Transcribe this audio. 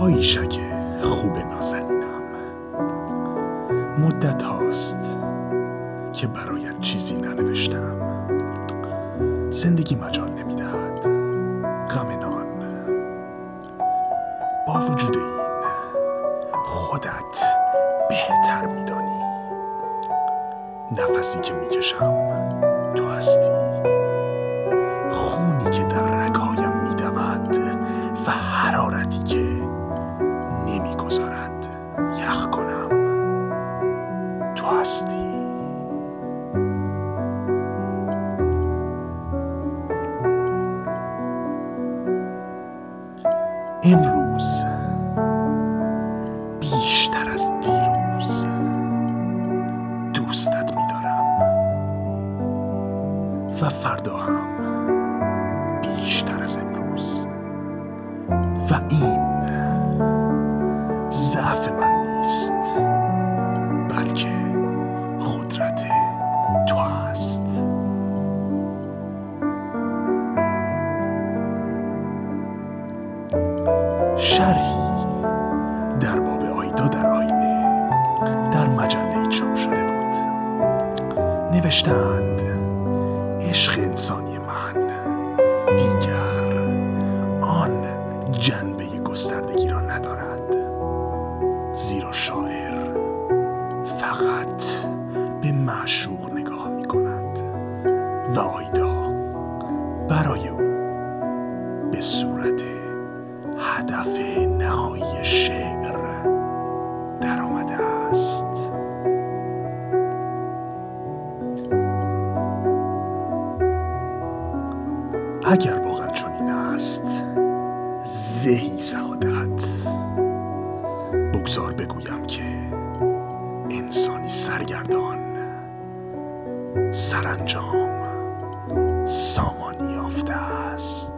آیشک خوب نازنینم. مدت هاست که برایت چیزی ننوشتم. زندگی مجال نمی‌دهد. غم نان. با وجود این خودت بهتر میدانی. نفسی که می‌کشم تو هستی. امروز بیشتر از دیروز دوستت میدارم. و فردا هم. شرحی در باب آیدا در آینه در مجله چاپ شده بود. نوشتند عشق انسانی من دیگر آن جنبه گستردگی را ندارد زیرا شاعر فقط به معشوق نگاه می کند و آیدا برای او به صورت هدف نهایی شعر در آمده است. اگر واقعا چنین است زهی سعادت بگذار بگویم که انسانی سرگردان سرانجام سامانی یافته است.